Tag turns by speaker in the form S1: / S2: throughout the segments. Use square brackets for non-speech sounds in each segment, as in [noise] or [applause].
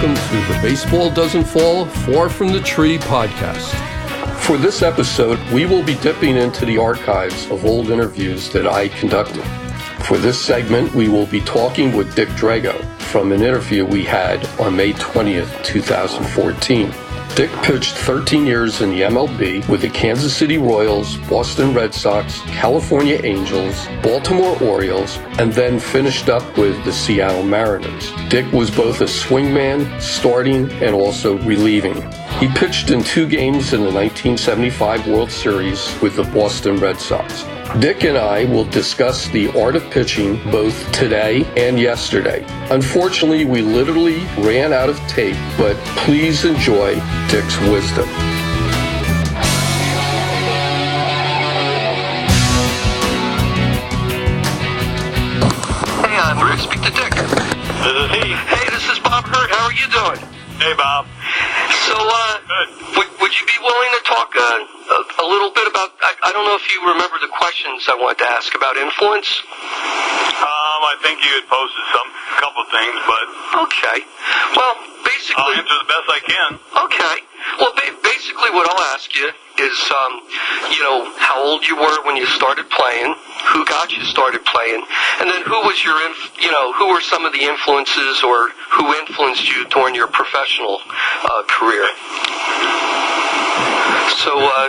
S1: welcome to the Baseball Doesn't Fall Far from the Tree podcast. For this episode, we will be dipping into the archives of old interviews that I conducted. For this segment, we will be talking with Dick Drago from an interview we had on May 20th, 2014. Dick pitched 13 years in the MLB with the Kansas City Royals, Boston Red Sox, California Angels, Baltimore Orioles, and then finished up with the Seattle Mariners. Dick was both a swingman, starting, and also relieving. He pitched in two games in the 1975 World Series with the Boston Red Sox. Dick and I will discuss the art of pitching both today and yesterday. Unfortunately, we literally ran out of tape, but please enjoy Dick's wisdom.
S2: Hey, I'm Rick. Speak to Dick.
S3: This is he.
S2: Hey, this is Bob Hurt. How are you doing?
S3: Hey, Bob.
S2: So, uh,
S3: Good.
S2: would, would you be willing to talk uh, a, a little bit about? I, I don't know if you remember the questions I wanted to ask about influence.
S3: Um, I think you had posted some couple things, but
S2: Okay. Well, basically.
S3: I'll answer the best I can.
S2: okay. Well, ba- basically, what I'll ask you is, um, you know, how old you were when you started playing, who got you started playing, and then who was your, inf- you know, who were some of the influences or who influenced you during your professional uh, career. So, uh,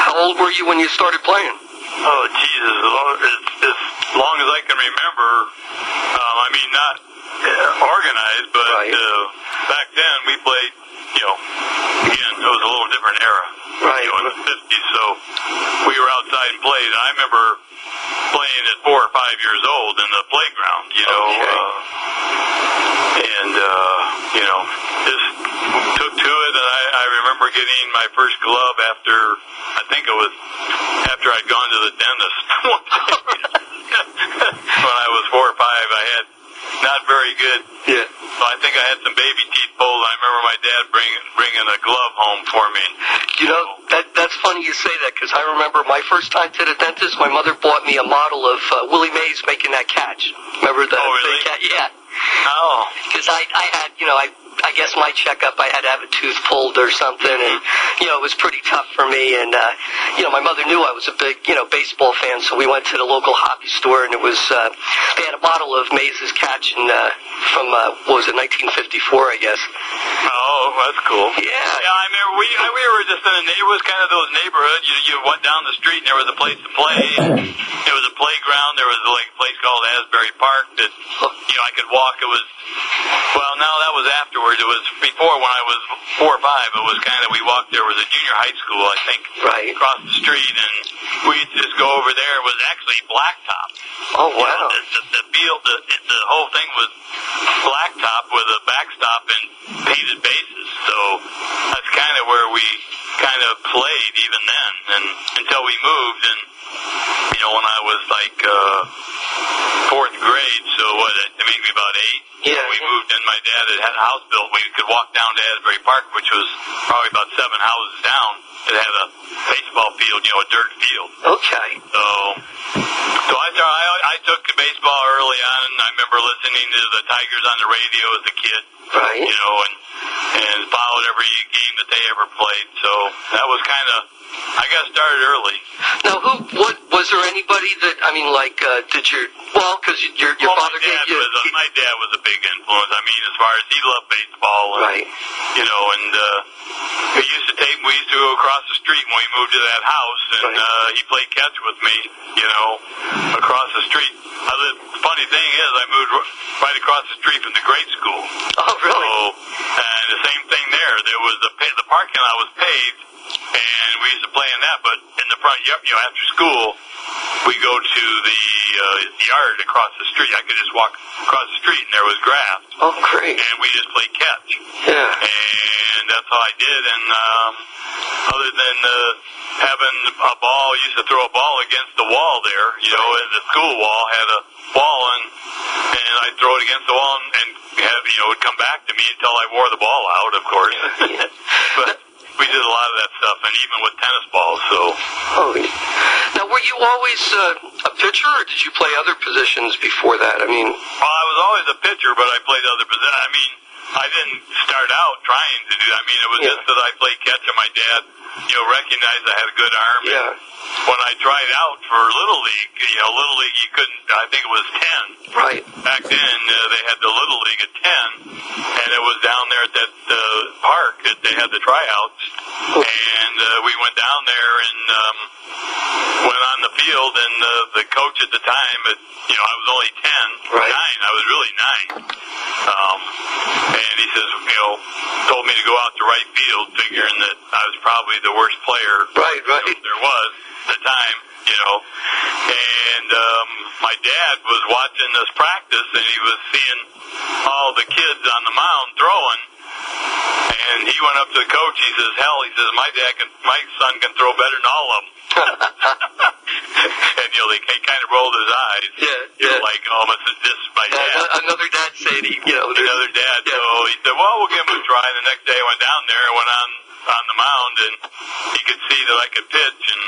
S2: how old were you when you started playing?
S3: Oh, Jesus. As long as, as long as I can remember, um, I mean, not uh, organized, but
S2: Right.
S3: uh, back then we played, you know, again, it was a little different era.
S2: Right.
S3: You know, in the 50s, so we were outside and played. I remember playing at four or five years old in the playground, you know.
S2: Okay.
S3: Uh, and, uh, you know, just took to it. And I, I remember getting my first glove after, I think it was after I'd gone to the dentist. [laughs] [laughs] when I was four or five, I had not very good.
S2: Yeah.
S3: So I think I had some baby teeth pulled. I remember my dad bringing bringing a glove home for me.
S2: You know, that that's funny you say that because I remember my first time to the dentist, my mother bought me a model of uh, Willie Mays making that catch. Remember the
S3: Oh, really?
S2: big cat? Yeah.
S3: Oh,
S2: Because I, I had, you know, I, I guess my checkup, I had to have a tooth pulled or something, and you know, it was pretty tough for me. And uh, you know, my mother knew I was a big, you know, baseball fan, so we went to the local hobby store, and it was uh, they had a bottle of Mays' catch, and uh, from uh, what was it, 1954, I guess.
S3: oh, Oh, that's cool.
S2: Yeah.
S3: Yeah, I remember we I, we were just in a it was kind of those neighborhoods. You you went down the street and there was a place to play. [coughs] There was a playground. There was like a place called Asbury Park that you know I could walk. It was well now that was afterwards. It was before when I was four or five. It was kind of we walked. There was a junior high school I think
S2: Right.
S3: across the street, and we'd just go over there. It was actually blacktop.
S2: Oh
S3: You know,
S2: wow.
S3: the, the, the field, the, the whole thing was blacktop with a backstop and painted bases. So that's kind of where we kind of played even then, and until we moved. And you know, when I was like uh, fourth grade, so what? That made me about eight.
S2: Yeah.
S3: We moved in. My dad had had a house built. We could walk down to Asbury Park, which was probably about seven houses down. It had a baseball field, you know, a dirt field.
S2: Okay.
S3: So, so I, I I took to baseball early on. I remember listening to the Tigers on the radio as a kid,
S2: Right.
S3: you know, and and followed every game that they ever played. So that was kind of I got started early.
S2: Now, who? What was there anybody that I mean, like, uh, did your well, because your your
S3: well,
S2: father
S3: my dad
S2: gave you
S3: was a, my dad was a big influence. I mean, as far as he loved baseball, and,
S2: right,
S3: you know, and uh, he used to take we used to across the street when we moved to that house, and
S2: Right.
S3: uh, he played catch with me, you know, across the street. I lived, funny thing is, I moved right across the street from the grade school.
S2: oh really?
S3: So, and the same thing there. There was the the parking lot was paved, and we used to play in that. But in the front, yard, you know, after school, we go to the uh, yard across the street. I could just walk across the street, and there was grass,
S2: Oh great,
S3: and we just played catch.
S2: yeah,
S3: And that's all I did. And um, other than uh, having a ball, used to throw a ball against the wall there. You know, the school wall had a ball, and and I'd throw it against the wall, and, and have you know, it would come back to me until I wore the ball out, of course. [laughs] but we did a lot of that stuff, and even with tennis balls. So.
S2: Oh. Now, were you always uh, a pitcher, or did you play other positions before that? I mean.
S3: Well, I was always a pitcher, but I played other positions. I mean, I didn't start out trying to do that. I mean, it was
S2: Yeah.
S3: just that I played catch, and my dad, you know, recognized I had a good arm. and
S2: Yeah.
S3: When I tried out for little league, you know, little league, you couldn't. I think it was ten.
S2: Right.
S3: back then uh, they had the little league at 10 and it was down there at that uh, park that they had the tryouts and uh, we went down there and um, went on the field and uh, the coach at the time but you know I was only 10
S2: Right.
S3: 9 I was really 9 um, and he says you know told me to go out to right field figuring that I was probably the worst player
S2: Right, right. [laughs]
S3: there was at the time, you know. And um, my dad was watching us practice, and he was seeing all the kids on the mound throwing. And he went up to the coach. He says, "Hell," he says, "My dad can, my son can throw better than all of them." [laughs] and you know, they, he kind of rolled his eyes.
S2: Yeah,
S3: You know,
S2: yeah.
S3: like, oh, this is this my
S2: Uh,
S3: dad
S2: another dad said he, you know,
S3: another dad.
S2: Yeah.
S3: So he said, "Well, we'll give him a try." And the next day, I went down there and went on on the mound, and he could see that I could pitch, and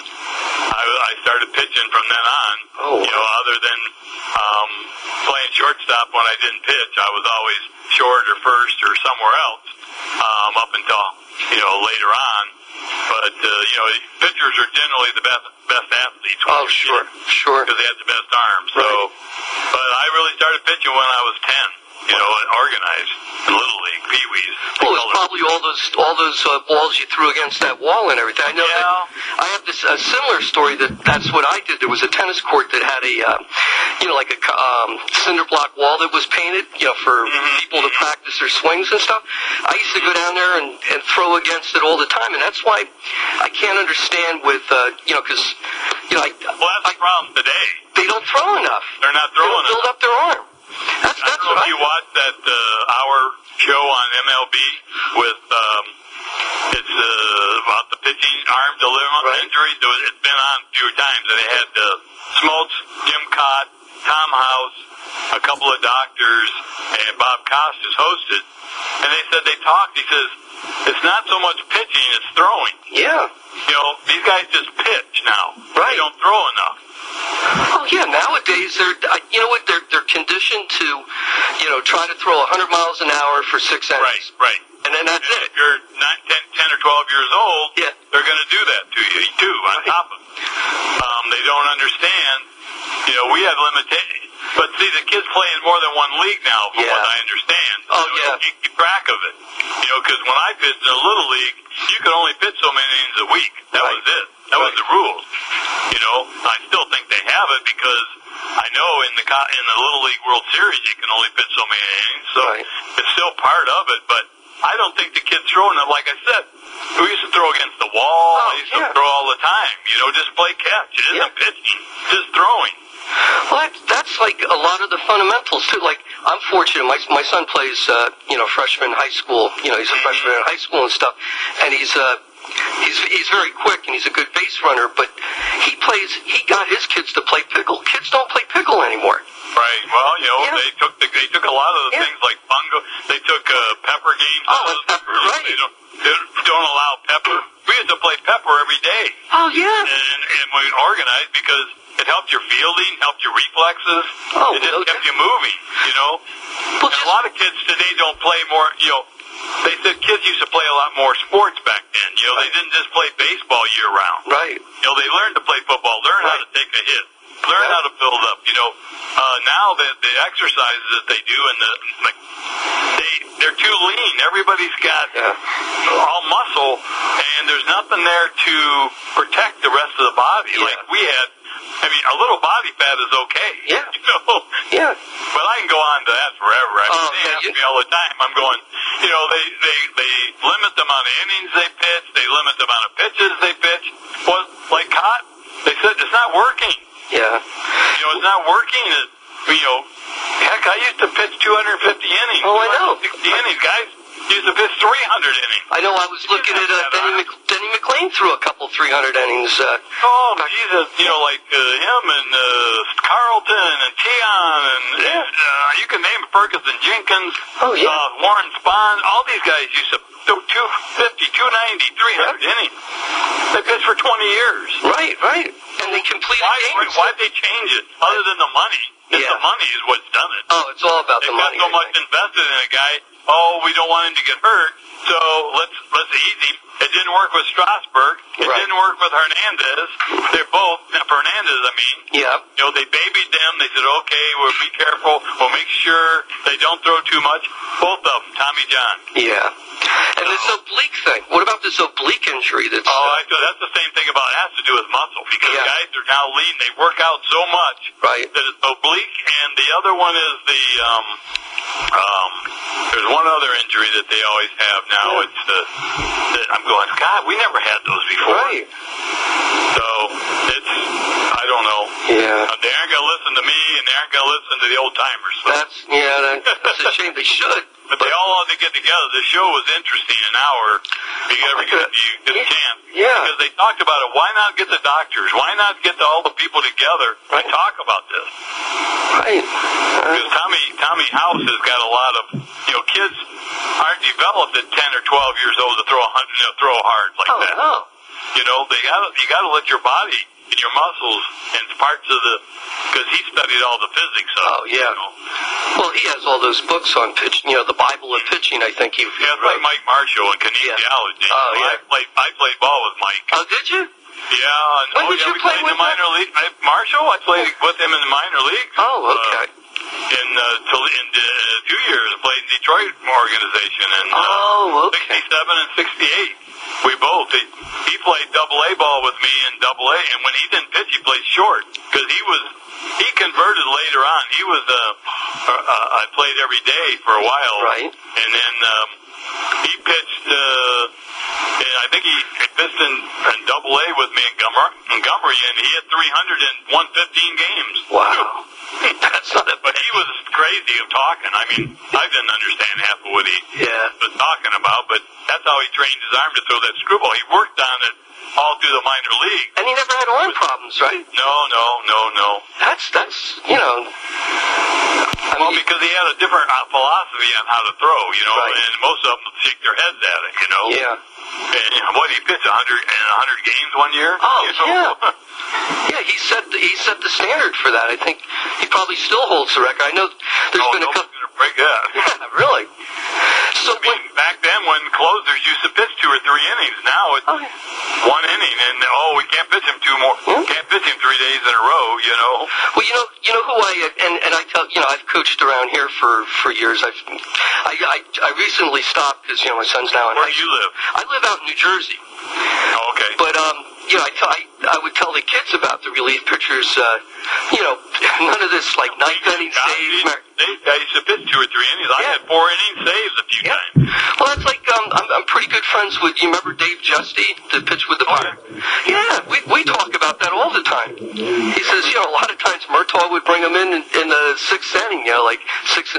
S3: I, I started pitching from then on.
S2: Oh,
S3: you know, other than um, playing shortstop when I didn't pitch, I was always short or first or somewhere else um, up until you know later on. But uh, you know, pitchers are generally the best best athletes.
S2: Oh, sure, sure.
S3: because they had the best arms. So,
S2: Right.
S3: but I really started pitching when I was ten. You know, and organized little league, pee wees.
S2: Well, it's probably all those all those uh, balls you threw against that wall and everything. I know
S3: Yeah.
S2: that I have this a similar story that that's what I did. There was a tennis court that had a uh, you know like a um, cinder block wall that was painted you know for
S3: Mhm.
S2: people to practice their swings and stuff. I used to go down there and, and throw against it all the time, and that's why I can't understand with uh, you know because you know I,
S3: Well, that's the problem today.
S2: they don't throw enough.
S3: They're not
S2: They
S3: throwing
S2: don't build
S3: enough.
S2: up their arm.
S3: I don't know if you watched that uh, hour show on MLB with um, it's uh, about the pitching arm dilemma
S2: Right.
S3: injuries. It was, it's been on a few times, and they had uh, Smoltz, Jim Kaat, Tom House, a couple of doctors, and Bob Costas hosted. And they said they talked. He says it's not so much pitching; it's throwing.
S2: Yeah.
S3: You know, these guys just pitch now.
S2: Right.
S3: They don't throw enough.
S2: Yeah, nowadays they're you know what they're they're conditioned to, you know, try to throw 100 miles an hour for six
S3: Right, right.
S2: and then that's
S3: And
S2: it.
S3: if you're nine, 10, 10 or 12 years old,
S2: Yeah.
S3: they're going to do that to you too. On
S2: Right.
S3: top of it, um, they don't understand. You know, we have limitations. But see, the kids play in more than one league now, from
S2: Yeah.
S3: what I understand.
S2: Oh,
S3: So
S2: yeah.
S3: You keep track of it. You know, because when I pitched in a little league, you could only pitch so many innings a week. That
S2: Right.
S3: was it. That was the rules. You know, I still think they have it because I know in the in the little league World Series you can only pitch so many innings. So
S2: Right.
S3: it's still part of it, but I don't think the kids throwing it. Like I said, we used to throw against the wall.
S2: Oh,
S3: I used
S2: yeah.
S3: to throw all the time. You know, just play catch. It isn't
S2: Yeah.
S3: pitching, just throwing.
S2: Well, that's, that's like a lot of the fundamentals too. Like I'm fortunate, my my son plays, uh, you know, freshman high school. You know, he's a freshman in high school and stuff, and he's uh, he's he's very quick and he's a good base runner. But he plays. He got his kids to play pickle. Kids don't play pickle anymore.
S3: Right. Well, you know,
S2: Yeah.
S3: they took the, they took a lot of the
S2: Yeah.
S3: things like fungo. They took uh, pepper games.
S2: Oh,
S3: the
S2: pepper,
S3: schools.
S2: right.
S3: They don't, they don't allow pepper. We used to play pepper every day.
S2: Oh yeah.
S3: and, and we organized because it helped your fielding, helped your reflexes.
S2: Oh,
S3: it just
S2: okay.
S3: kept you moving, you know.
S2: Well,
S3: and
S2: just-
S3: a lot of kids today don't play more. You know, they said kids used to play a lot more sports back then. You know, they didn't just play baseball year round.
S2: Right.
S3: You know, they learned to play football, learn how to take a hit, learn
S2: Yeah.
S3: how to build up. You know, uh, now the the exercises that they do and the like, they they're too lean. Everybody's got
S2: Yeah.
S3: all muscle, and there's nothing there to protect the rest of the body.
S2: Yeah.
S3: Like we had, I mean, a little body fat is okay.
S2: Yeah. [laughs]
S3: You know,
S2: Yeah.
S3: but I can go on to that forever. I mean,
S2: Oh,
S3: they ask
S2: you-
S3: me all the time. I'm going, you know, they they they limit the amount of innings they pitch. They limit the amount of pitches they pitch. Well, like Kaat, they said it's not working.
S2: Yeah.
S3: You know, it's not working. It, you know, heck, I used to pitch 250 innings,
S2: Oh, I know.
S3: 260 innings, guys. Used to pitch 300 innings.
S2: I know. I was looking at uh, Denny, Mc, Denny McLain threw a couple 300 innings. Uh,
S3: oh, Jesus! You know, like uh, him and uh, Carlton and Tiant and
S2: Yeah.
S3: uh, you can name Ferguson Jenkins,
S2: Oh, yeah.
S3: uh, Warren Spahn. All these guys used to throw 250, 290, 300 innings. They pitched for 20 years.
S2: right, right. And they completed
S3: Why?
S2: games.
S3: Why'd they change it? Other than the money, it's
S2: Yeah.
S3: the money is what's done it.
S2: Oh, it's all about
S3: They've
S2: the
S3: got
S2: money.
S3: so
S2: I
S3: much invested in a guy. Oh, we don't want him to get hurt, so let's let's ease him. It didn't work with Strasburg. It
S2: Right.
S3: didn't work with Hernandez. They're both Fernandez. I mean,
S2: Yeah.
S3: you know, they babied them. They said, okay, we'll be careful. We'll make sure they don't throw too much. Both of them, Tommy John.
S2: Yeah. And this oblique thing. What about this oblique injury that's...
S3: Oh, I, so that's the same thing about it has to do with muscle because
S2: Yeah.
S3: guys are now lean. They work out so much
S2: Right.
S3: that it's oblique, and the other one is the um, um, there's one other injury that they always have now.
S2: Yeah.
S3: It's the that I'm going. God, we never had those before.
S2: Right.
S3: So it's I don't know.
S2: Yeah.
S3: Uh, they aren't gonna listen to me, and they aren't gonna listen to the old timers. So.
S2: That's, yeah, that, that's a shame. They should.
S3: But they all ought to get together. The show was interesting, an hour. If you ever get, you get a chance.
S2: Yeah.
S3: Because they talked about it. Why not get the doctors? Why not get the, all the people together
S2: Right.
S3: and talk about this?
S2: Right. Uh,
S3: Because Tommy Tommy House has got a lot of you know kids aren't developed at ten or twelve years old to throw a hundred you know, throw hard like
S2: oh,
S3: that.
S2: no.
S3: You know they got you got to let your body and your muscles and parts of the because he studied all the physics of.
S2: Oh, yeah.
S3: You know?
S2: Well, he has all those books on pitching, you know, the Bible of pitching, I think he
S3: Yeah, it's like. Mike Marshall and kinesiology.
S2: Oh, yeah.
S3: I played I played ball with Mike.
S2: Oh, did you?
S3: Yeah, and
S2: When
S3: oh
S2: did
S3: yeah,
S2: you
S3: we
S2: play
S3: played in
S2: with
S3: the minor league. I, Marshall, I played with him in the minor leagues.
S2: Oh, okay.
S3: Uh, in uh, in uh, two years, played in Detroit organization in uh,
S2: Oh, okay.
S3: 67 and 68. We both. He, he played double A ball with me in double A, and when he didn't pitch, he played short because he was he converted later on. He was uh, uh, uh, I played every day for a while,
S2: Right.
S3: And then um, he pitched. Uh, I think he pitched in, in double A with me in Montgomery, Montgomery, and he had 300 and won 15 games.
S2: Wow. [laughs] That's not a
S3: But he was crazy of talking. I mean, I didn't understand half of what he
S2: Yeah.
S3: was talking about, but that's how he trained his arm to throw that screwball. He worked on it all through the minor league.
S2: And he never had arm problems, right?
S3: No, no, no, no.
S2: That's, that's, you know. I
S3: Well,
S2: mean,
S3: because he had a different uh, philosophy on how to throw, you know,
S2: Right.
S3: and most of them shake their heads at it, you know.
S2: yeah.
S3: And, what he pitched 100 in 100 games one year.
S2: Oh, [laughs]
S3: you know?
S2: yeah. [laughs] Yeah, he set the, he set the standard for that. I think he probably still holds the record. I know there's
S3: oh,
S2: been a couple.
S3: break that. [laughs]
S2: Yeah, really. So
S3: I mean, back then when closers used to pitch two or three innings, now it's
S2: yeah.
S3: one inning, and oh, we can't pitch him two more.
S2: Yeah.
S3: Can't pitch him three days in a row, you know.
S2: Well, you know, you know who I and and I tell you know I've coached around here for for years. I've I I, I recently stopped because you know my son's now in
S3: Where do you live?
S2: I live out in New Jersey,
S3: Oh, okay.
S2: but um, you know, I, I I would tell the kids about the relief pitchers. Uh, you know, [laughs] none of this like ninth inning saves. Mar-
S3: They, I used to pitch two or three innings. I had four inning saves a few
S2: Yeah.
S3: times.
S2: Well, that's like um, I'm, I'm pretty good friends with. You remember Dave Giusti, the pitch with the
S3: Oh,
S2: bar? Yeah, we we talk about that all the time. He says, you know, a lot of times Murtaugh would bring him in, in in the sixth inning. You know, like six,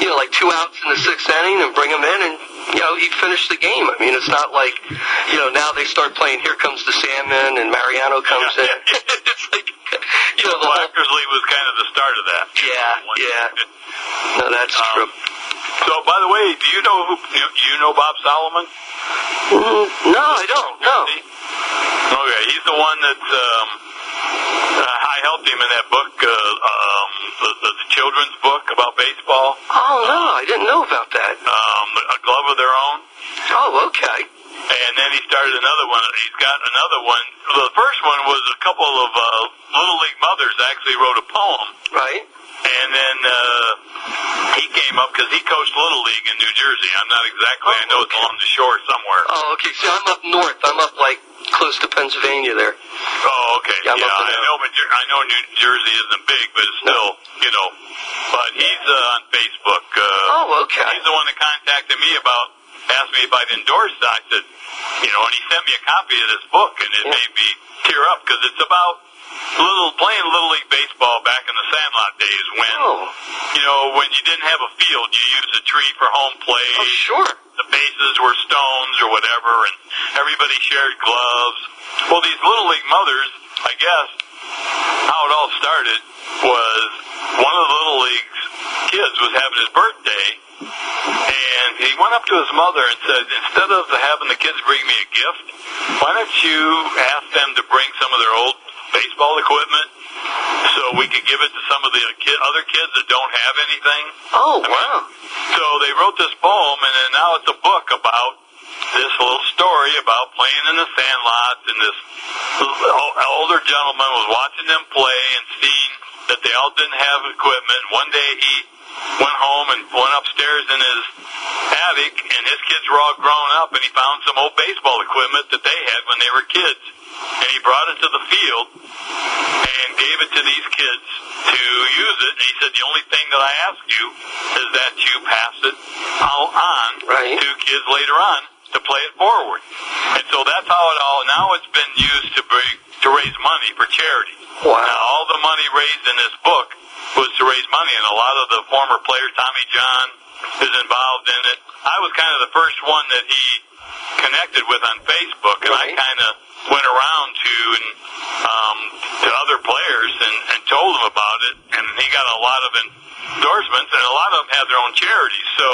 S2: you know, like two outs in the sixth inning, and bring him in, and you know, he'd finish the game. I mean, it's not like, you know, now they start playing. Here comes the Sandman, and Mariano comes
S3: Yeah.
S2: in. [laughs] it's like, you know, the whole,
S3: Eckersley was kind of the start of that.
S2: Yeah, yeah. no, that's
S3: Um,
S2: true.
S3: So, by the way, do you know who you, you know Bob Solomon?
S2: Mm, no, I don't. No.
S3: Okay, he's the one that's. um, I helped him in that book, uh, um, the, the, the children's book about baseball,
S2: Oh no, I didn't know about that.
S3: um, A Glove of Their Own.
S2: Oh, okay.
S3: And then he started another one. He's got another one. The first one was a couple of uh, Little League mothers actually wrote a poem.
S2: Right.
S3: And then uh, he came up because he coached Little League in New Jersey. I'm not exactly. I know it's along the shore somewhere.
S2: Oh, okay. See, I'm up north. I'm up like close to Pennsylvania there.
S3: Oh, okay.
S2: Yeah,
S3: Yeah,
S2: I'm up in
S3: I know, but I know New Jersey isn't big, but it's still, you know. But he's uh, on Facebook. Uh,
S2: Oh, okay.
S3: He's the one that contacted me about, asked me if I'd endorse. I said, you know, and he sent me a copy of this book, and it
S2: Yeah.
S3: made me tear up because it's about little playing little league baseball back in the Sandlot days when,
S2: Oh,
S3: you know, when you didn't have a field, you used a tree for home plate.
S2: oh, sure.
S3: The bases were stones or whatever, and everybody shared gloves. Well, these little league mothers, I guess, how it all started was one of the little league's kids was having his birthday, and he went up to his mother and said, instead of having the kids bring me a gift, why don't you ask them to bring some of their old baseball equipment so we could give it to some of the ki other kids that don't have anything?
S2: Oh, wow.
S3: So they wrote this poem, and then now it's a book about this little story about playing in the sandlot, and this older gentleman was watching them play and seeing that they all didn't have equipment. One day he went home and went upstairs in his attic, and his kids were all grown up, and he found some old baseball equipment that they had when they were kids. And he brought it to the field and gave it to these kids to use it. And he said, the only thing that I ask you is that you pass it on
S2: right.
S3: to kids later on to play it forward. And so that's how it all, now it's been used to bring, to raise money for charity.
S2: Wow.
S3: Now all the money raised in this book was to raise money, and a lot of the former players, Tommy John is involved in it. I was kind of the first one that he connected with on Facebook, and
S2: right.
S3: I kind of went around to and um, to other players and, and told them about it, and he got a lot of endorsements, and a lot of them have their own charities. So,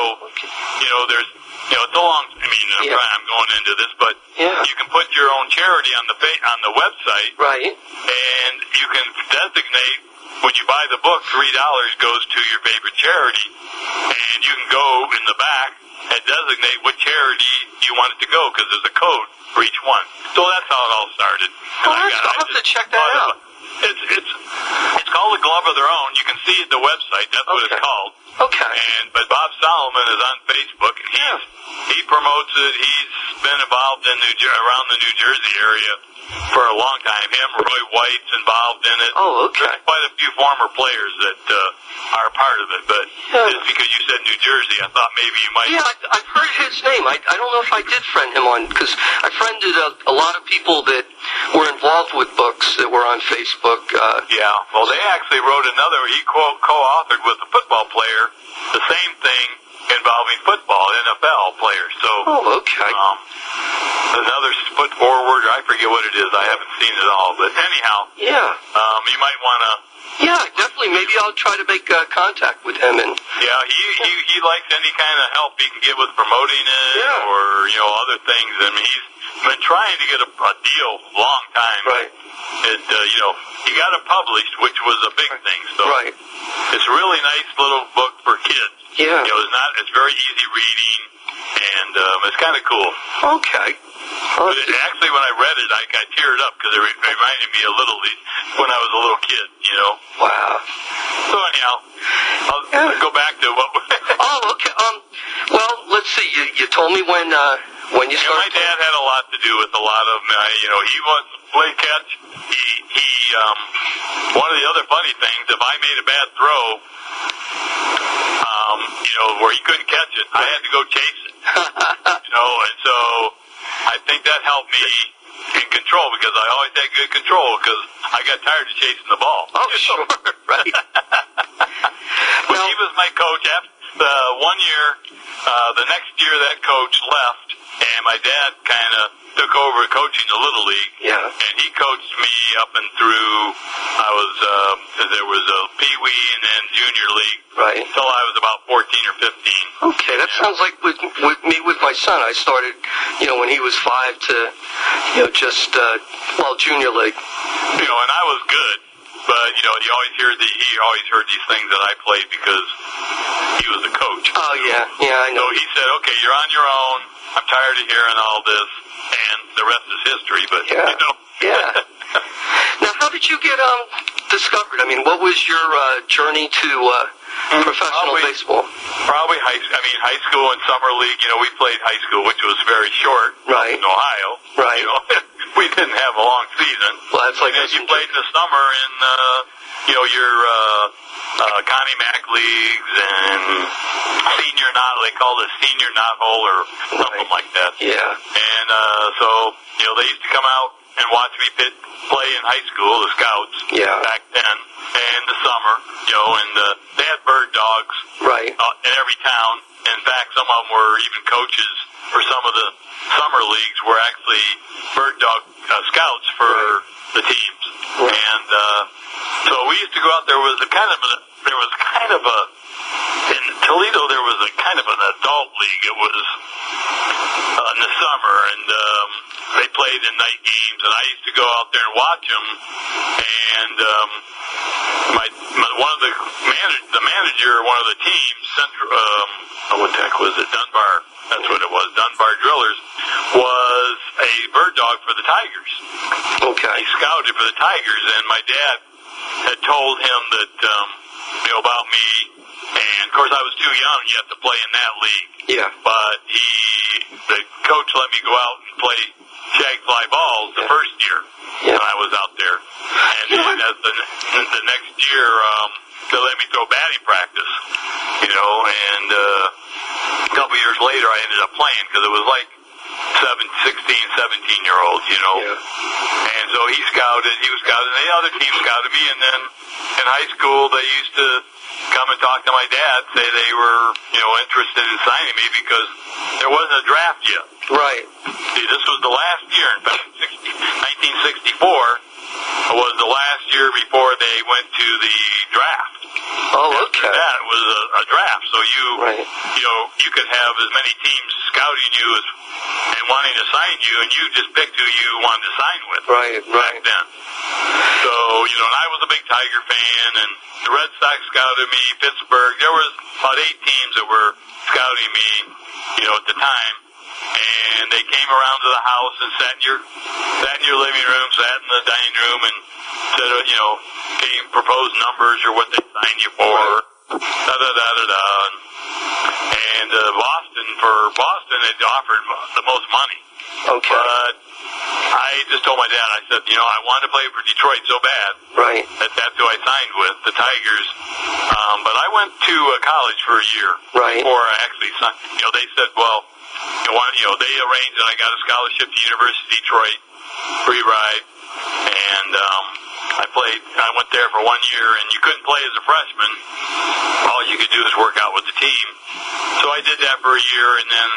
S3: you know, there's you know, it's a long. I mean, I'm,
S2: Yeah.
S3: trying, I'm going into this, but
S2: Yeah.
S3: you can put your own charity on the fa- on the website,
S2: Right.
S3: and you can designate when you buy the book, three dollars goes to your favorite charity, and you can go in the back and designate what charity you want it to go because there's a code for each one. So that's how it all started. And I
S2: that's-
S3: got- I
S2: I'll have to check that out.
S3: It. It's it's it's called a glove of their own. You can see the website. That's what
S2: Okay.
S3: it's called.
S2: Okay.
S3: And but Bob Solomon is on Facebook, and he's he promotes it. He's been involved in New Jer- around the New Jersey area for a long time. Him, Roy White's involved in it.
S2: Oh, okay.
S3: There's quite a few former players that uh, are a part of it. But
S2: Yeah.
S3: just because you said New Jersey, I thought maybe you might.
S2: Yeah, I, I've heard his name. I, I don't know if I did friend him on because I friended a, a lot of people that were involved with books that were on Facebook. Uh,
S3: Yeah, well, they actually wrote another. He co- co-authored with a football player the same thing involving football, NFL players. So
S2: oh, okay.
S3: um, another foot forward. I forget what it is. I haven't seen it all, but anyhow,
S2: Yeah.
S3: um, you might want to.
S2: Yeah, definitely. Maybe I'll try to make uh, contact with him and
S3: Yeah, he, he he likes any kind of help he can get with promoting it
S2: Yeah.
S3: or you know other things. I mean, he's been trying to get a, a deal long time.
S2: Right.
S3: It uh, you know he got it published, which was a big thing. So
S2: right.
S3: it's a really nice little book for kids.
S2: Yeah.
S3: You know, it's not. It's very easy reading, and um, it's kind of cool.
S2: Okay. I'll have
S3: it, actually, when I read it, I, I teared up because it re- reminded me a little le- when I was a little kid. You know.
S2: wow.
S3: So anyhow, I'll
S2: Yeah.
S3: go back to what. [laughs]
S2: Oh, okay. Um. Well, let's see. You you told me when uh when you
S3: You know, my dad had a lot to do with a lot of, uh, you know, he was play catch. He, he, um, one of the other funny things, if I made a bad throw, um, you know, where he couldn't catch it, I had to go chase it. [laughs] You know, and so I think that helped me in control because I always had good control because I got tired of chasing the ball.
S2: Oh, sure. [laughs] Right. [laughs]
S3: But
S2: Well-
S3: he was my coach. After the one year, uh, the next year that coach left, and my dad kind of took over coaching the little league.
S2: Yeah.
S3: And he coached me up and through. I was um, there was a pee wee and then junior league
S2: Right.
S3: until I was about fourteen or fifteen.
S2: Okay, that sounds like with, with me with my son. I started, you know, when he was five to, you know, just uh, well, junior league.
S3: You know, and I was good. But you know, you always hear the he always heard these things that I played because he was a coach.
S2: Oh yeah, yeah, I know.
S3: So he said, "Okay, you're on your own. I'm tired of hearing all this, and the rest is history." But
S2: Yeah.
S3: you know,
S2: Yeah. [laughs] Did you get um discovered? I mean, what was your uh, journey to uh, professional
S3: Probably-
S2: baseball?
S3: probably high. I mean, high school and summer league. You know, we played high school, which was very short
S2: Right.
S3: in Ohio.
S2: Right.
S3: You know, [laughs] we didn't have a long season.
S2: Well, that's like
S3: and then you played in the summer in, uh, you know, your uh, uh, Connie Mack leagues and senior knot. They call it senior knot hole or something
S2: Right.
S3: like that.
S2: Yeah.
S3: And uh, so, you know, they used to come out and watch me pit, play in high school, the Scouts.
S2: Yeah.
S3: Back then, and the summer, you know, and uh, they had bird dogs
S2: Right.
S3: uh, in every town. In fact, some of them were even coaches for some of the summer leagues. Were actually bird dog uh, scouts for the teams,
S2: Right.
S3: and uh, so we used to go out. There was a kind of a, there was kind of a in Toledo. There was a kind of an adult league. It was uh, in the summer, and um, played in night games. And I used to go out there and watch them. And um, my, my one of the manage, the manager, one of the teams, Central, um, oh, what the heck was it? Dunbar. That's what it was. Dunbar Drillers was a bird dog for the Tigers.
S2: Okay.
S3: He scouted for the Tigers, and my dad had told him that um, you know about me. And of course, I was too young yet to play in that league
S2: Yeah.
S3: but he the coach let me go out and play shag fly balls the first year
S2: Yeah.
S3: when I was out there, and
S2: You know
S3: then as the the next year um, they let me throw batting practice, you know, and uh, a couple years later I ended up playing because it was like seven, 16, 17 year olds, you know.
S2: Yeah.
S3: And so he scouted, he was scouted, and the other team scouted me. And then in high school, they used to come and talk to my dad, say they were, you know, interested in signing me because there wasn't a draft yet.
S2: Right.
S3: See, this was the last year. In fact, 60, 1964 was the last year before they went to the draft.
S2: Oh,
S3: After
S2: okay.
S3: that was a, a draft. So you,
S2: Right.
S3: you know, you could have as many teams scouting you as and wanting to sign you, and you just picked who you wanted to sign with
S2: Right,
S3: back
S2: right.
S3: then. So, you know, and I was a big Tiger fan, and the Red Sox scouted me, Pittsburgh. There was about eight teams that were scouting me, you know, at the time. And they came around to the house and sat in your sat in your living room, sat in the dining room, and said, uh, you know, came proposed numbers or what they signed you for. Da da da da da. And, uh, Boston for Boston, they offered the most money.
S2: Okay.
S3: But I just told my dad, I said, you know, I wanted to play for Detroit so bad
S2: Right.
S3: that that's who I signed with, the Tigers. Um, but I went to uh, college for a year
S2: Right.
S3: before I actually signed. You know, they said, well, you know, you know, they arranged and I got a scholarship to University of Detroit, free ride, and um, I played. I went there for one year, and you couldn't play as a freshman. All you could do is work out with the team. So I did that for a year, and then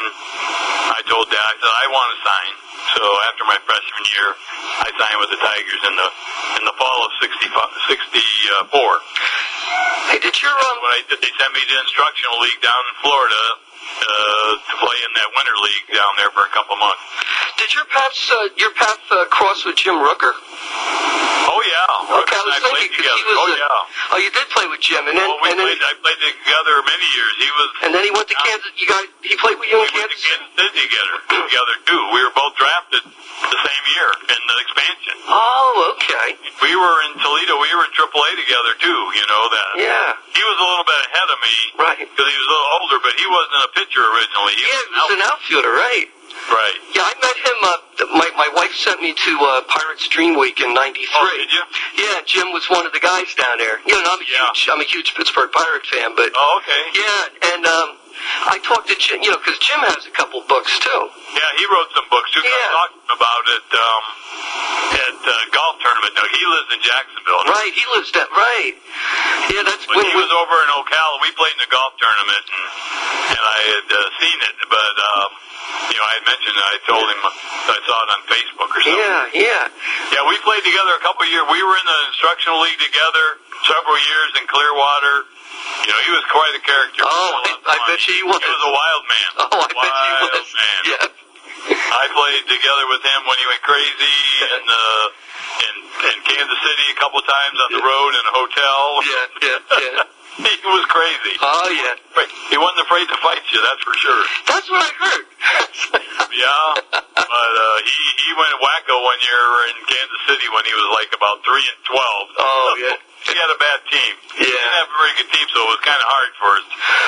S3: I told Dad, I said, I want to sign. So after my freshman year, I signed with the Tigers in the in the fall of 65, 64.
S2: Hey, did your um?
S3: When I did, they sent me to instructional league down in Florida uh, to play in that winter league down there for a couple months.
S2: Did your paths uh, your path uh, cross with Jim Rooker?
S3: Oh yeah,
S2: Okay, I was
S3: I played
S2: thinking 'cause
S3: together.
S2: he was.
S3: oh
S2: a-
S3: yeah.
S2: Oh, you did play with Jim, and then
S3: Well, we
S2: and then
S3: played. I played together many years. He was.
S2: and then he went to Kansas. You guys, he played with you
S3: we
S2: in
S3: went to
S2: Kansas.
S3: Kansas City together, together too. We were both drafted the same year in the expansion.
S2: Oh, okay.
S3: We were in Toledo. We were in AAA together too. You know that.
S2: Yeah.
S3: He was a little bit ahead of me
S2: Right.
S3: because he was a little older, but he wasn't a pitcher originally. He
S2: Yeah,
S3: was
S2: he was an outfielder, right?
S3: Right.
S2: Yeah, I met him. Uh, my my wife sent me to uh, Pirates Dream Week in '93.
S3: Oh, did you?
S2: Yeah, Jim was one of the guys down there. You know, I'm a
S3: Yeah.
S2: huge I'm a huge Pittsburgh Pirate fan, but
S3: Oh, okay.
S2: yeah, and um, I talked to Jim. You know, because Jim has a couple books too.
S3: Yeah, he wrote some books too.
S2: Yeah.
S3: I talked about it um, at uh, golf tournament. Now he lives in Jacksonville.
S2: Right, he lives that right. Yeah, that's
S3: When
S2: when
S3: he was over in Ocala, we played in a golf tournament, and, and I had uh, seen it, but um, you know, I had mentioned. I told him I saw it on Facebook or something.
S2: Yeah, yeah.
S3: Yeah, we played together a couple of years. We were in the instructional league together several years in Clearwater. You know, he was quite a character.
S2: Oh, I- I bet you he was.
S3: He was a wild man.
S2: Oh, I bet he was.
S3: man.
S2: Yeah.
S3: I played together with him when he went crazy in uh, in in Kansas City a couple times on the road in a hotel.
S2: Yeah, yeah, yeah. [laughs]
S3: he was crazy.
S2: Oh yeah.
S3: He wasn't afraid to fight you, that's for sure.
S2: That's what I heard. [laughs]
S3: Yeah, but uh, he he went wacko one year in Kansas City when he was like about three and twelve.
S2: Oh, yeah.
S3: He had a bad team. He
S2: Yeah.
S3: didn't have a very good team, so it was kind of hard for us.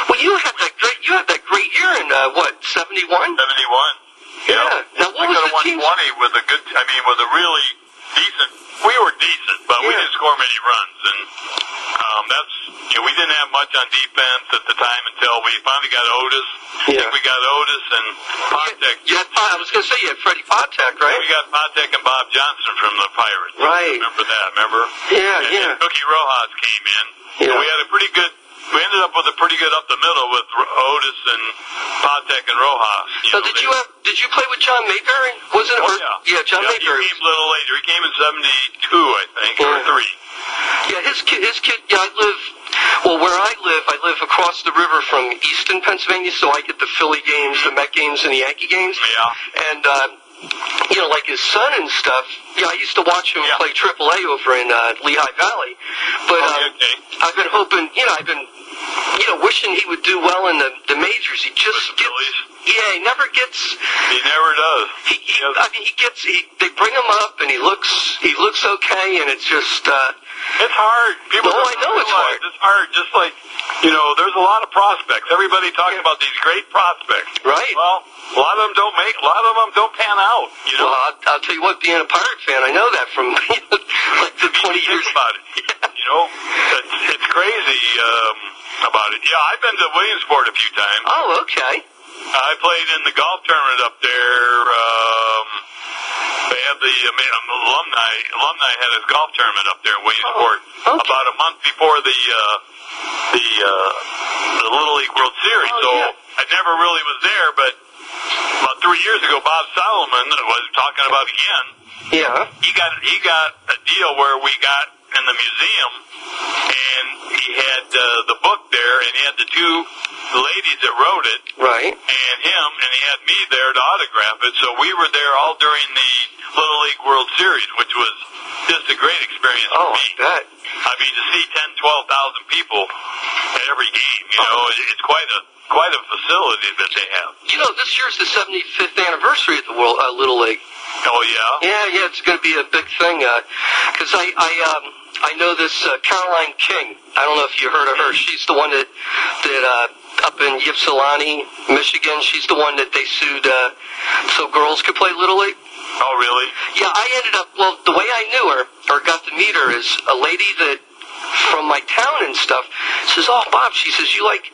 S2: well, you had that great you had that great year in uh, what seventy one?
S3: Seventy one.
S2: Yeah. Now, what
S3: we
S2: was the
S3: won twenty with a good. I mean, with a really decent. We were decent, but we didn't score many runs, and um, that's you know we didn't have much on defense at the time until we finally got Otis.
S2: Yeah.
S3: we got Otis and
S2: Patek. Had, I was going to say you had Freddie Patek, right?
S3: We got Patek and Bob Johnson from the Pirates.
S2: Right.
S3: Remember that? Remember?
S2: Yeah,
S3: and,
S2: yeah.
S3: And Cookie Rojas came in.
S2: Yeah.
S3: So we had a pretty good. We ended up with a pretty good up the middle with Otis and Patek and Rojas. You
S2: So
S3: know,
S2: did you have? Did you play with John Mayberry? Wasn't it?
S3: Oh,
S2: or-
S3: yeah.
S2: John
S3: yeah,
S2: Mayberry.
S3: He came a little later. He came in '72, I think, or
S2: Yeah.
S3: three.
S2: Yeah, his kid, his kid. Yeah, I live. Well, where I live, I live across the river from Easton, Pennsylvania, so I get the Philly games, the Met games, and the Yankee games.
S3: Yeah.
S2: And uh, you know, like his son and stuff. Yeah, I used to watch him
S3: Yeah.
S2: play AAA over in uh, Lehigh Valley. But
S3: Oh,
S2: um,
S3: yeah, okay.
S2: I've been hoping. You know, I've been. You know, wishing he would do well in the the majors. He just
S3: With
S2: gets.
S3: Phillies?
S2: Yeah, he never gets.
S3: He never does.
S2: He, he,
S3: Yes.
S2: I mean, he gets. He, they bring him up, and he looks. He looks okay, and it's just. uh
S3: It's hard. People
S2: No, I know it's hard.
S3: It's hard. Just like you know, there's a lot of prospects. Everybody talking about these great prospects.
S2: Right.
S3: Well, a lot of them don't make. A lot of them don't pan out. You know.
S2: Well, I'll, I'll tell you what, being a Pirate fan, I know that from [laughs] like the 20 years.
S3: about it. [laughs] You know, it's, it's crazy um, about it. Yeah, I've been to Williamsport a few times.
S2: Oh, okay.
S3: I played in the golf tournament up there. Um, they had the um, alumni. Alumni had his golf tournament up there in Williamsport
S2: Oh, okay.
S3: about a month before the uh, the uh, the Little League World Series.
S2: Oh,
S3: so
S2: yeah.
S3: I never really was there, but about three years ago, Bob Solomon was talking about again.
S2: Yeah.
S3: He got he got a deal where we got in the museum, and he had uh, the book there, and he had the two ladies that wrote it
S2: Right.
S3: and him, and he had me there to autograph it. So we were there all during the Little League World Series, which was just a great experience
S2: Oh,
S3: for
S2: I
S3: me.
S2: bet.
S3: I mean, to see 10, 12,000 people at every game, you know, it- it's quite a quite a facility that they have.
S2: You know, this year's the 75th anniversary of the World uh, Little League.
S3: Oh yeah,
S2: Yeah, yeah, it's going to be a big thing. Because I, I, um, I know this uh, Caroline King. I don't know if you heard of her. She's the one that, that uh, up in Ypsilanti, Michigan. She's the one that they sued uh, so girls could play Little League.
S3: Oh really?
S2: Yeah, I ended up. Well, the way I knew her or got to meet her is a lady that from my town and stuff says, "Oh, Bob," she says, "You like,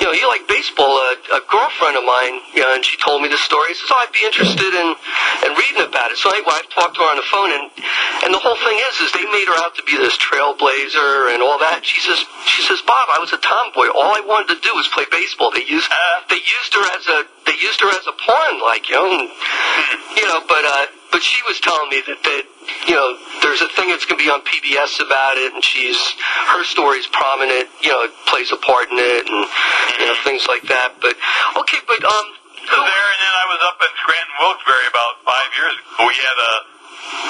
S2: you know, you like baseball." A, a girlfriend of mine, you know, and she told me the story. Says, "Oh, I'd be interested in in reading about it." So anyway, I've talked to her on the phone, and and the whole thing is, is they made her out to be this trailblazer and all that. She says, she says, "Bob, I was a tomboy. All I wanted to do was play baseball. They used they used her as a they used her as a pawn, like you know, and, you know, but uh, but she was telling me that that you know there's a thing that's going to be on PBS about it, and she's her story's prominent, you know, it plays a part in it, and you know things like that. But okay, but um,
S3: So there, and then I was up in Scranton, Wilkes-Barre about five years ago. We had a,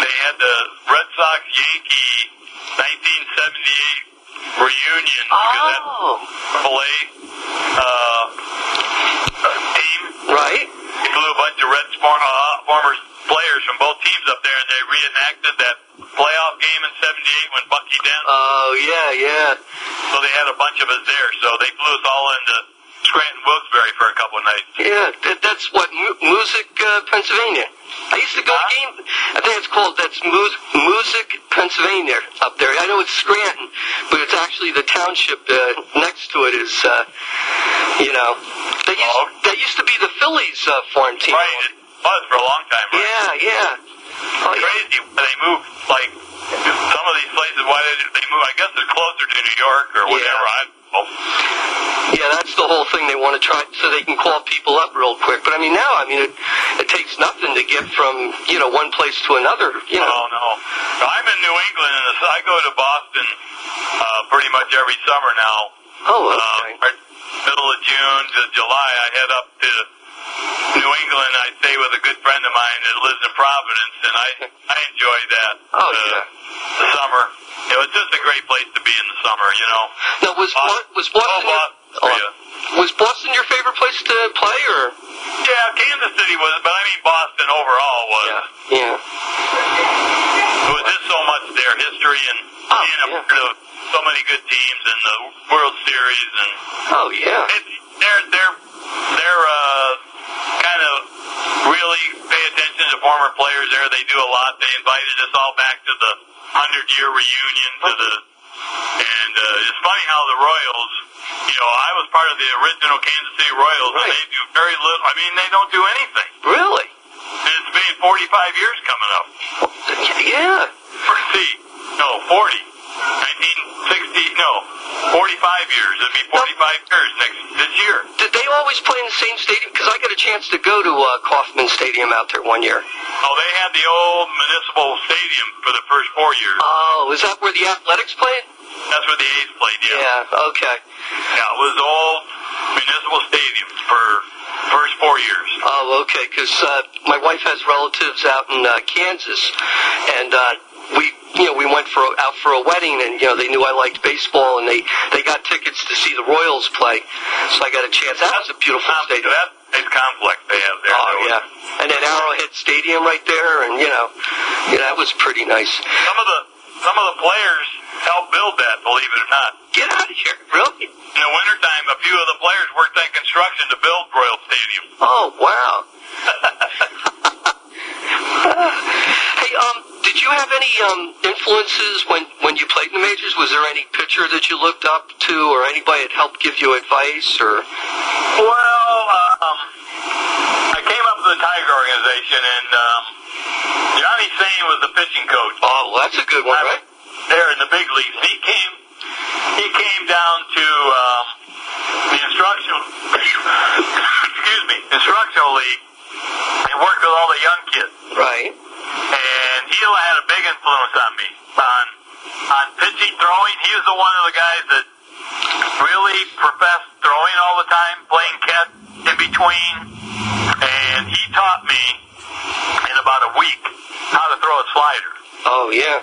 S3: they had the Red Sox Yankee 1978 reunion because that
S2: oh,
S3: play uh, team.
S2: right,
S3: They flew a bunch of Red Spar- uh, former players from both teams up there, and they reenacted that playoff game in '78 when Bucky Dent.
S2: oh yeah, yeah,
S3: so they had a bunch of us there. So they flew us all into Scranton, Wilkes-Barre for a couple of nights.
S2: yeah. That, that's what Mu- Moosic, uh, Pennsylvania. I used to go to
S3: Huh?
S2: game. I think it's called that's Mu- Moosic, Pennsylvania, up there. I know it's Scranton, but it's actually the township uh, next to it is, uh, you know, that used,
S3: Oh.
S2: that used to be the Phillies uh, farm team.
S3: Right, it was for a long time. Right?
S2: Yeah, yeah. Oh, yeah.
S3: Crazy. They move like some of these places. Why they they move? I guess they're closer to New York or whatever. I don't know.
S2: Yeah, that's the whole thing. They want to try so they can call people up real quick. But I mean, now, I mean, it, it takes nothing to get from you know one place to another. You know.
S3: Oh no. No, I'm in New England, and I go to Boston uh, pretty much every summer now.
S2: Oh,
S3: Uh,
S2: okay.
S3: right middle of June to July, I head up to New England. I stay with a good friend of mine that lives in Providence, and I I enjoy that.
S2: Oh,
S3: uh,
S2: yeah.
S3: The summer. Know, it's just a great place to be in the summer. You know.
S2: Now, was
S3: Boston-
S2: was Boston
S3: Oh,
S2: your,
S3: yeah.
S2: was Boston your favorite place to play, or
S3: Yeah, Kansas City was, but I mean Boston overall was.
S2: yeah, yeah,
S3: It was just so much there, history and
S2: Oh,
S3: being a
S2: yeah.
S3: part of so many good teams in the World Series, and
S2: oh yeah,
S3: it, they're they're they're uh, kind of really pay attention to former players there. They do a lot. They invited us all back to the hundred year reunion to the and uh, it's funny how the Royals, you know, I was part of the original Kansas City Royals,
S2: Right.
S3: and they do very little. I mean, they don't do anything.
S2: Really?
S3: And it's been 45 years coming up.
S2: Yeah.
S3: See, no, 40. 1960, no, 45 years. It'd be 45 years next this year.
S2: Did they always play in the same stadium? Because I got a chance to go to uh, Kauffman Stadium out there one year.
S3: Oh, they had the old municipal stadium for the first four years.
S2: Oh, is that where the Athletics played?
S3: That's where the A's played. Yeah,
S2: Yeah. Okay.
S3: yeah it was old municipal stadium for first four years.
S2: Oh, okay. Because uh, my wife has relatives out in uh, Kansas, and uh, we, you know, we went for out for a wedding, and you know, they knew I liked baseball, and they they got tickets to see the Royals play, so I got a chance. That was a beautiful
S3: Um,
S2: stadium.
S3: That is complex they have there.
S2: Oh
S3: was-
S2: yeah, and then Arrowhead Stadium right there, and you know, yeah, that was pretty nice.
S3: Some of the some of the players helped build that. Believe it or not.
S2: Get out of here, really?
S3: In the wintertime, a few of the players worked on construction to build Royal Stadium.
S2: Oh wow. [laughs] [laughs] hey, um, did you have any um influences when when you played in the majors? Was there any pitcher that you looked up to, or anybody that helped give you advice, or?
S3: Well, um, I came up with the Tiger organization, and um, Johnny Sain was the pitching coach
S2: Oh, well, that's a good one, right?
S3: there in the big leagues. He came, he came down to um, the instructional, [coughs] excuse me, instructional league, and worked with all the young kids.
S2: Right.
S3: and he had a big influence on me on on pitching, throwing. He was the one of the guys that really professed throwing all the time, playing catch in between, and he taught me in about a week how to throw a slider.
S2: Oh yeah.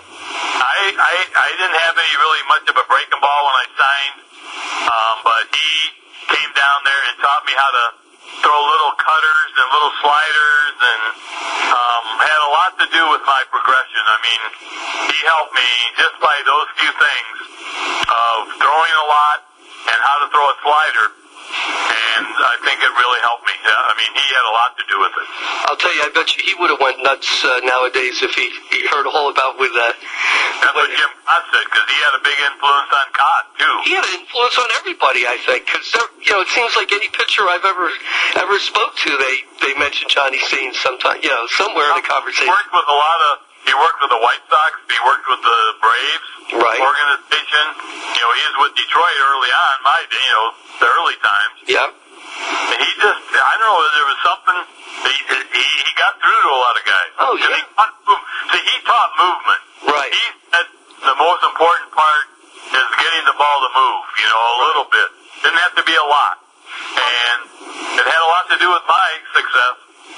S3: I I, I didn't have any really much of a breaking ball when I signed, um, but he came down there and taught me how to throw little cutters and little sliders and lot to do with my progression. I mean, he helped me just by those few things of throwing a lot and how to throw a slider. And I think it really helped me. I mean, he had a lot to do with it.
S2: I'll tell you, I bet you he would have went nuts uh, nowadays if he, he heard all about with uh,
S3: That's what Jim Kaat said because he had a big influence on Kaat too.
S2: he had an influence on everybody, I think, because you know it seems like any pitcher I've ever ever spoke to, they they mention Johnny Sain sometime, you know, somewhere in the conversation.
S3: He worked with a lot of. He worked with the White Sox. He worked with the Braves
S2: Right.
S3: organization. You know, he was with Detroit early on. My, you know, the early times.
S2: Yeah.
S3: He just, I don't know, there was something. He he, he got through to a lot of guys.
S2: Oh, yeah.
S3: He taught, see, he taught movement.
S2: Right.
S3: He said the most important part is getting the ball to move. You know, a little bit. Didn't have to be a lot. And it had a lot to do with my success.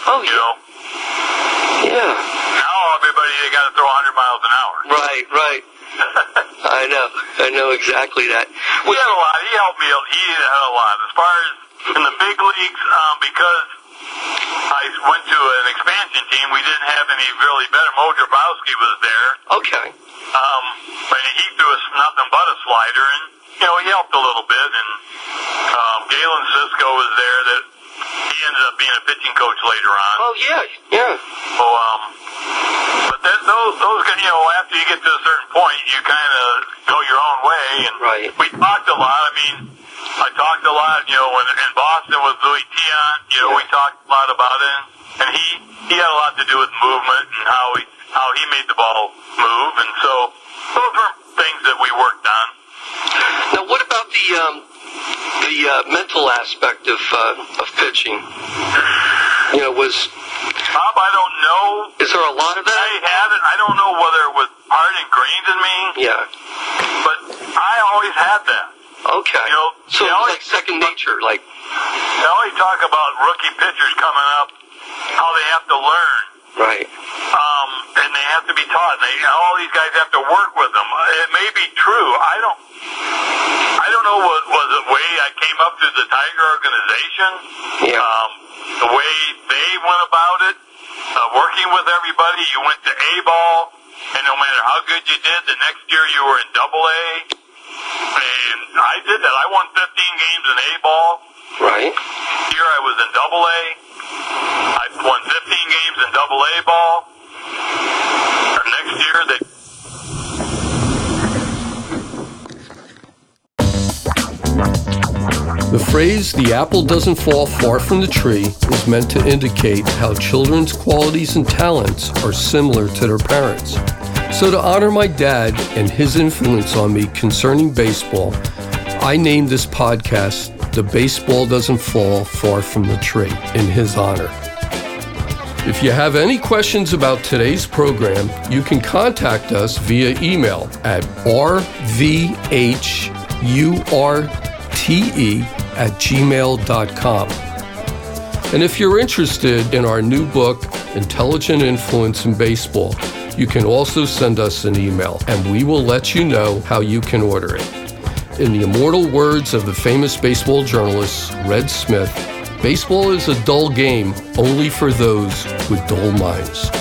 S2: Oh
S3: You
S2: yeah.
S3: know,
S2: Yeah.
S3: now everybody they got to throw 100 miles an hour.
S2: Right. Right. [laughs] I know. I know exactly that.
S3: He had a lot. He helped me. a- He had a lot. As far as in the big leagues, um, because I went to an expansion team, we didn't have any really better. Moe Drabowsky was there.
S2: Okay.
S3: Um, and he threw us nothing but a slider, and you know he helped a little bit. And um, Galen Cisco was there. That ended up being a pitching coach later on.
S2: Oh yeah. Yeah.
S3: So, um, but then those, those, you know, after you get to a certain point, you kind of go your own way. And
S2: Right.
S3: we talked a lot. I mean, I talked a lot, you know, when in Boston with Luis Tiant, you know, we talked a lot about it. And he, he had a lot to do with movement and how he, how he made the ball move. And so those were things that we worked on.
S2: Now, what about the um, the uh, mental aspect of uh, of pitching? You know, was
S3: Bob, I don't know.
S2: is there a lot of that?
S3: I it. I don't know whether it was part ingrained in me,
S2: Yeah.
S3: but I always had that.
S2: Okay.
S3: You know,
S2: so
S3: they
S2: it was
S3: always-
S2: like second nature. Like,
S3: They always talk about rookie pitchers coming up, how they have to learn,
S2: right.
S3: um, and they have to be taught. And they, all these guys have to work with them. It may be true. I don't. I don't know what was the way I came up through the Tiger organization.
S2: Yeah.
S3: Um, the way they went about it, uh, working with everybody. You went to A ball, and no matter how good you did, the next year you were in Double A. And I did that. I won 15 games in A ball.
S2: Right.
S3: Here I was in Double A, I won 15 games in Double A ball.
S1: The phrase, the apple doesn't fall far from the tree, is meant to indicate how children's qualities and talents are similar to their parents. So, to honor my dad and his influence on me concerning baseball, I named this podcast The Baseball Doesn't Fall Far from the Tree in his honor. If you have any questions about today's program, you can contact us via email at rvhurte at gmail.com. And if you're interested in our new book, Intelligent Influence in Baseball, you can also send us an email and we will let you know how you can order it. In the immortal words of the famous baseball journalist Red Smith, baseball is a dull game only for those with dull minds.